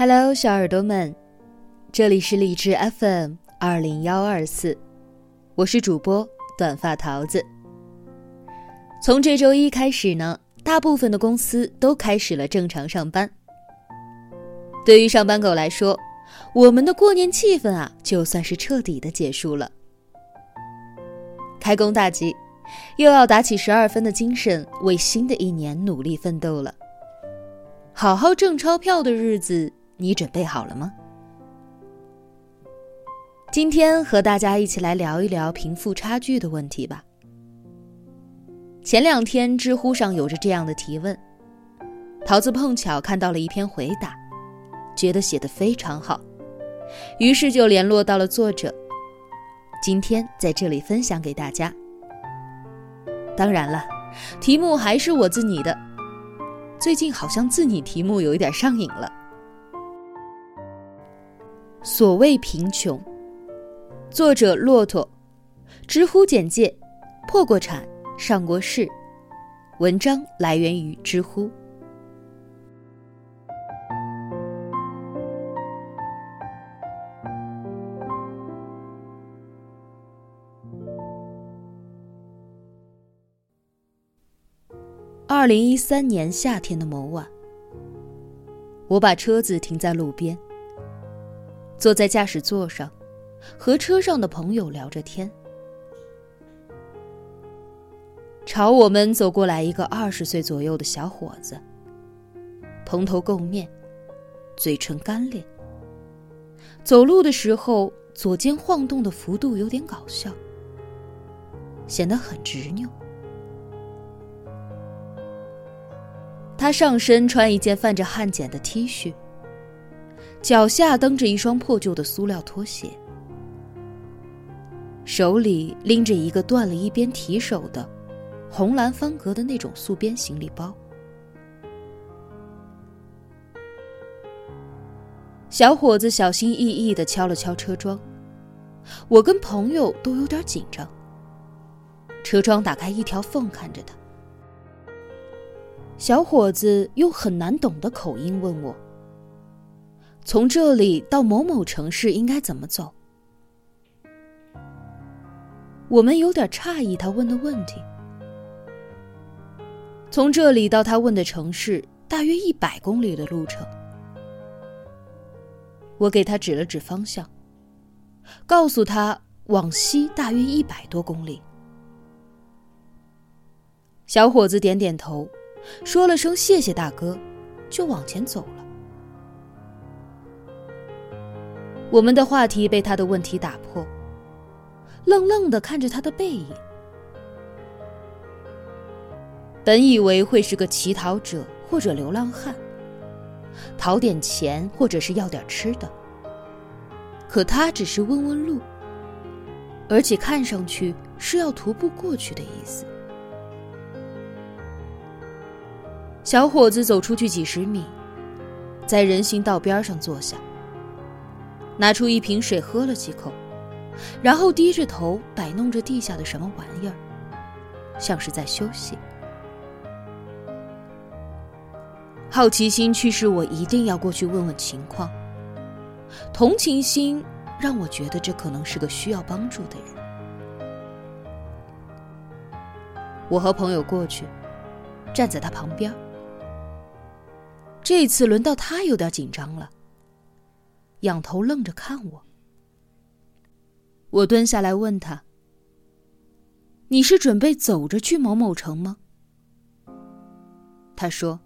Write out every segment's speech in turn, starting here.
Hello，小耳朵们，这里是荔枝 FM 二零幺二四，我是主播短发桃子。从这周一开始呢，大部分的公司都开始了正常上班。对于上班狗来说，我们的过年气氛啊，就算是彻底的结束了。开工大吉，又要打起十二分的精神，为新的一年努力奋斗了。好好挣钞票的日子。你准备好了吗？今天和大家一起来聊一聊贫富差距的问题吧。前两天知乎上有着这样的提问，桃子碰巧看到了一篇回答，觉得写的非常好，于是就联络到了作者，今天在这里分享给大家。当然了，题目还是我自拟的，最近好像自拟题目有一点上瘾了。所谓贫穷，作者骆驼，知乎简介，破过产，上过市，文章来源于知乎。二零一三年夏天的某晚，我把车子停在路边。坐在驾驶座上，和车上的朋友聊着天。朝我们走过来一个二十岁左右的小伙子，蓬头垢面，嘴唇干裂。走路的时候，左肩晃动的幅度有点搞笑，显得很执拗。他上身穿一件泛着汗碱的 T 恤。脚下蹬着一双破旧的塑料拖鞋，手里拎着一个断了一边提手的红蓝方格的那种素边行李包。小伙子小心翼翼的敲了敲车窗，我跟朋友都有点紧张。车窗打开一条缝，看着他。小伙子用很难懂的口音问我。从这里到某某城市应该怎么走？我们有点诧异他问的问题。从这里到他问的城市大约一百公里的路程。我给他指了指方向，告诉他往西大约一百多公里。小伙子点点头，说了声谢谢大哥，就往前走了。我们的话题被他的问题打破，愣愣的看着他的背影。本以为会是个乞讨者或者流浪汉，讨点钱或者是要点吃的，可他只是问问路，而且看上去是要徒步过去的意思。小伙子走出去几十米，在人行道边上坐下。拿出一瓶水喝了几口，然后低着头摆弄着地下的什么玩意儿，像是在休息。好奇心驱使我一定要过去问问情况，同情心让我觉得这可能是个需要帮助的人。我和朋友过去，站在他旁边。这次轮到他有点紧张了。仰头愣着看我，我蹲下来问他：“你是准备走着去某某城吗？”他说：“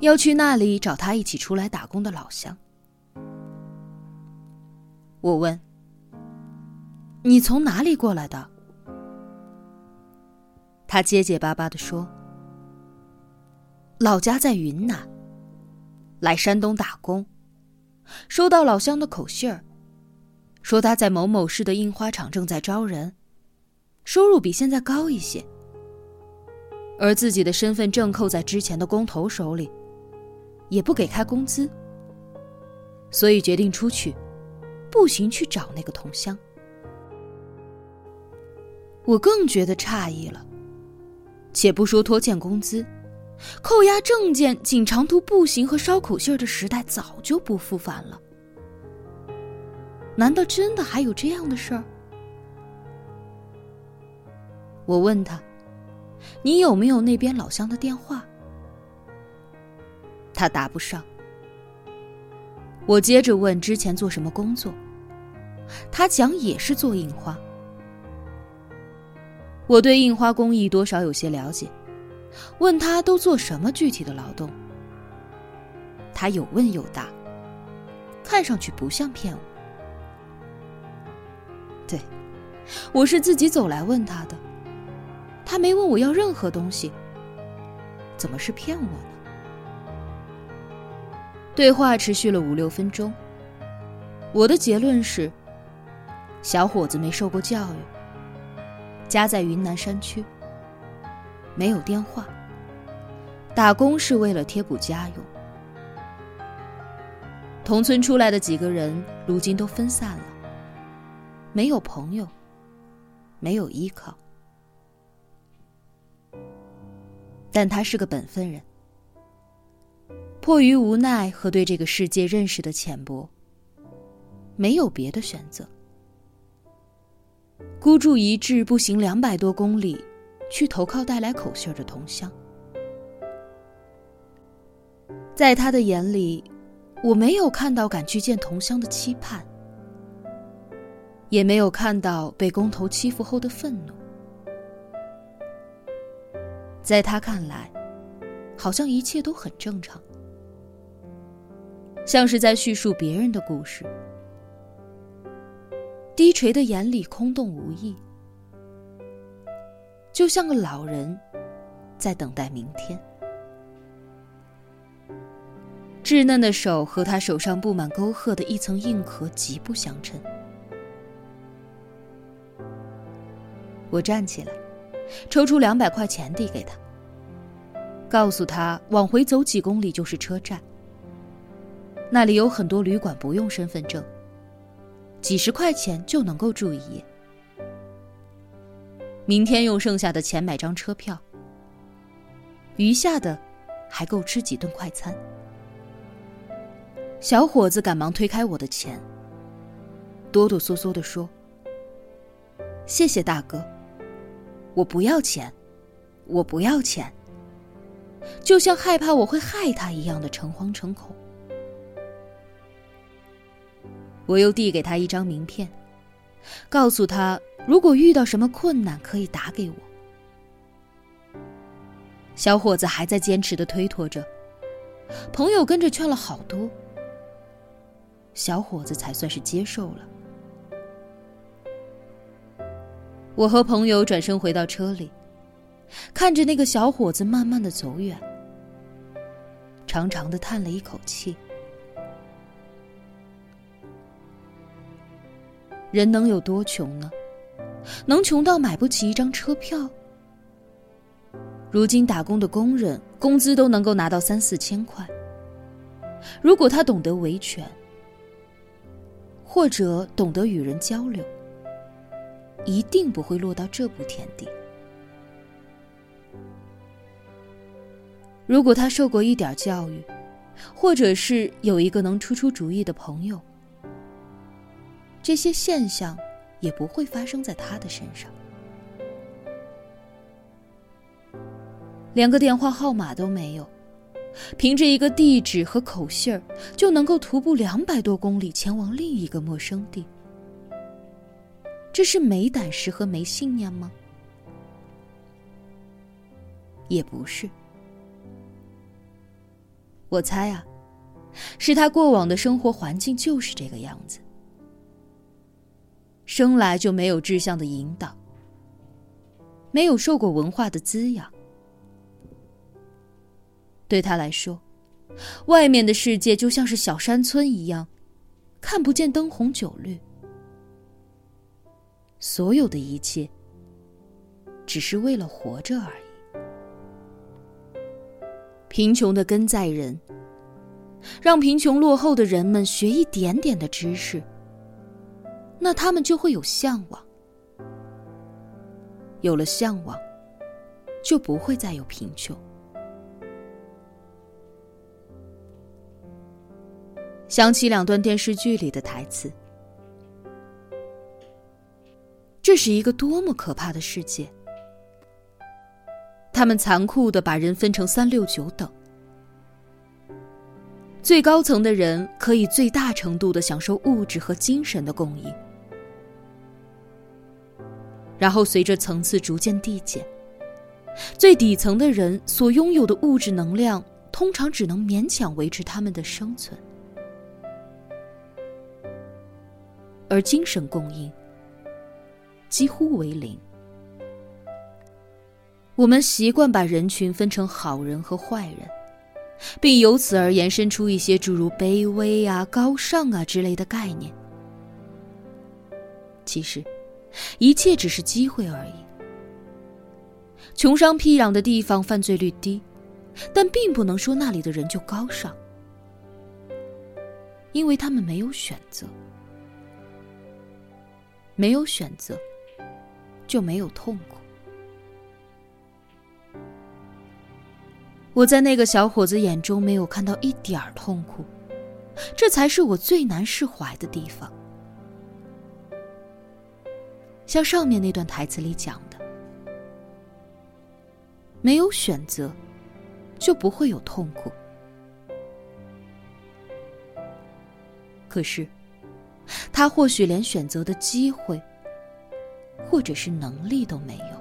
要去那里找他一起出来打工的老乡。”我问：“你从哪里过来的？”他结结巴巴的说：“老家在云南，来山东打工。”收到老乡的口信儿，说他在某某市的印花厂正在招人，收入比现在高一些。而自己的身份证扣在之前的工头手里，也不给开工资，所以决定出去，步行去找那个同乡。我更觉得诧异了，且不说拖欠工资，扣押证件、仅长途步行和捎口信儿的时代早就不复返了。难道真的还有这样的事儿？我问他：“你有没有那边老乡的电话？”他答不上。我接着问之前做什么工作，他讲也是做印花。我对印花工艺多少有些了解，问他都做什么具体的劳动。他有问有答，看上去不像骗我。对，我是自己走来问他的，他没问我要任何东西，怎么是骗我呢？对话持续了五六分钟。我的结论是：小伙子没受过教育，家在云南山区，没有电话，打工是为了贴补家用。同村出来的几个人，如今都分散了，没有朋友，没有依靠。但他是个本分人。迫于无奈和对这个世界认识的浅薄，没有别的选择，孤注一掷步行两百多公里，去投靠带来口信的同乡。在他的眼里，我没有看到赶去见同乡的期盼，也没有看到被工头欺负后的愤怒。在他看来，好像一切都很正常。像是在叙述别人的故事，低垂的眼里空洞无意，就像个老人在等待明天。稚嫩的手和他手上布满沟壑的一层硬壳极不相称。我站起来，抽出两百块钱递给他，告诉他往回走几公里就是车站。那里有很多旅馆，不用身份证，几十块钱就能够住一夜。明天用剩下的钱买张车票，余下的还够吃几顿快餐。小伙子赶忙推开我的钱，哆哆嗦嗦地说：“谢谢大哥，我不要钱，我不要钱。”就像害怕我会害他一样的诚惶诚恐。我又递给他一张名片，告诉他如果遇到什么困难可以打给我。小伙子还在坚持的推脱着，朋友跟着劝了好多，小伙子才算是接受了。我和朋友转身回到车里，看着那个小伙子慢慢的走远，长长的叹了一口气。人能有多穷呢？能穷到买不起一张车票？如今打工的工人工资都能够拿到三四千块。如果他懂得维权，或者懂得与人交流，一定不会落到这步田地。如果他受过一点教育，或者是有一个能出出主意的朋友。这些现象也不会发生在他的身上。连个电话号码都没有，凭着一个地址和口信儿，就能够徒步两百多公里前往另一个陌生地。这是没胆识和没信念吗？也不是。我猜啊，是他过往的生活环境就是这个样子。生来就没有志向的引导，没有受过文化的滋养，对他来说，外面的世界就像是小山村一样，看不见灯红酒绿，所有的一切，只是为了活着而已。贫穷的根在人，让贫穷落后的人们学一点点的知识。那他们就会有向往。有了向往就不会再有贫穷。想起两段电视剧里的台词这是一个多么可怕的世界。他们残酷的把人分成三六九等。最高层的人可以最大程度的享受物质和精神的供应然后随着层次逐渐递减，最底层的人所拥有的物质能量通常只能勉强维持他们的生存，而精神供应几乎为零。我们习惯把人群分成好人和坏人，并由此而延伸出一些诸如卑微啊、高尚啊之类的概念。其实，一切只是机会而已。穷乡僻壤的地方犯罪率低，但并不能说那里的人就高尚，因为他们没有选择。没有选择，就没有痛苦。我在那个小伙子眼中没有看到一点儿痛苦，这才是我最难释怀的地方。像上面那段台词里讲的，没有选择，就不会有痛苦。可是，他或许连选择的机会，或者是能力都没有。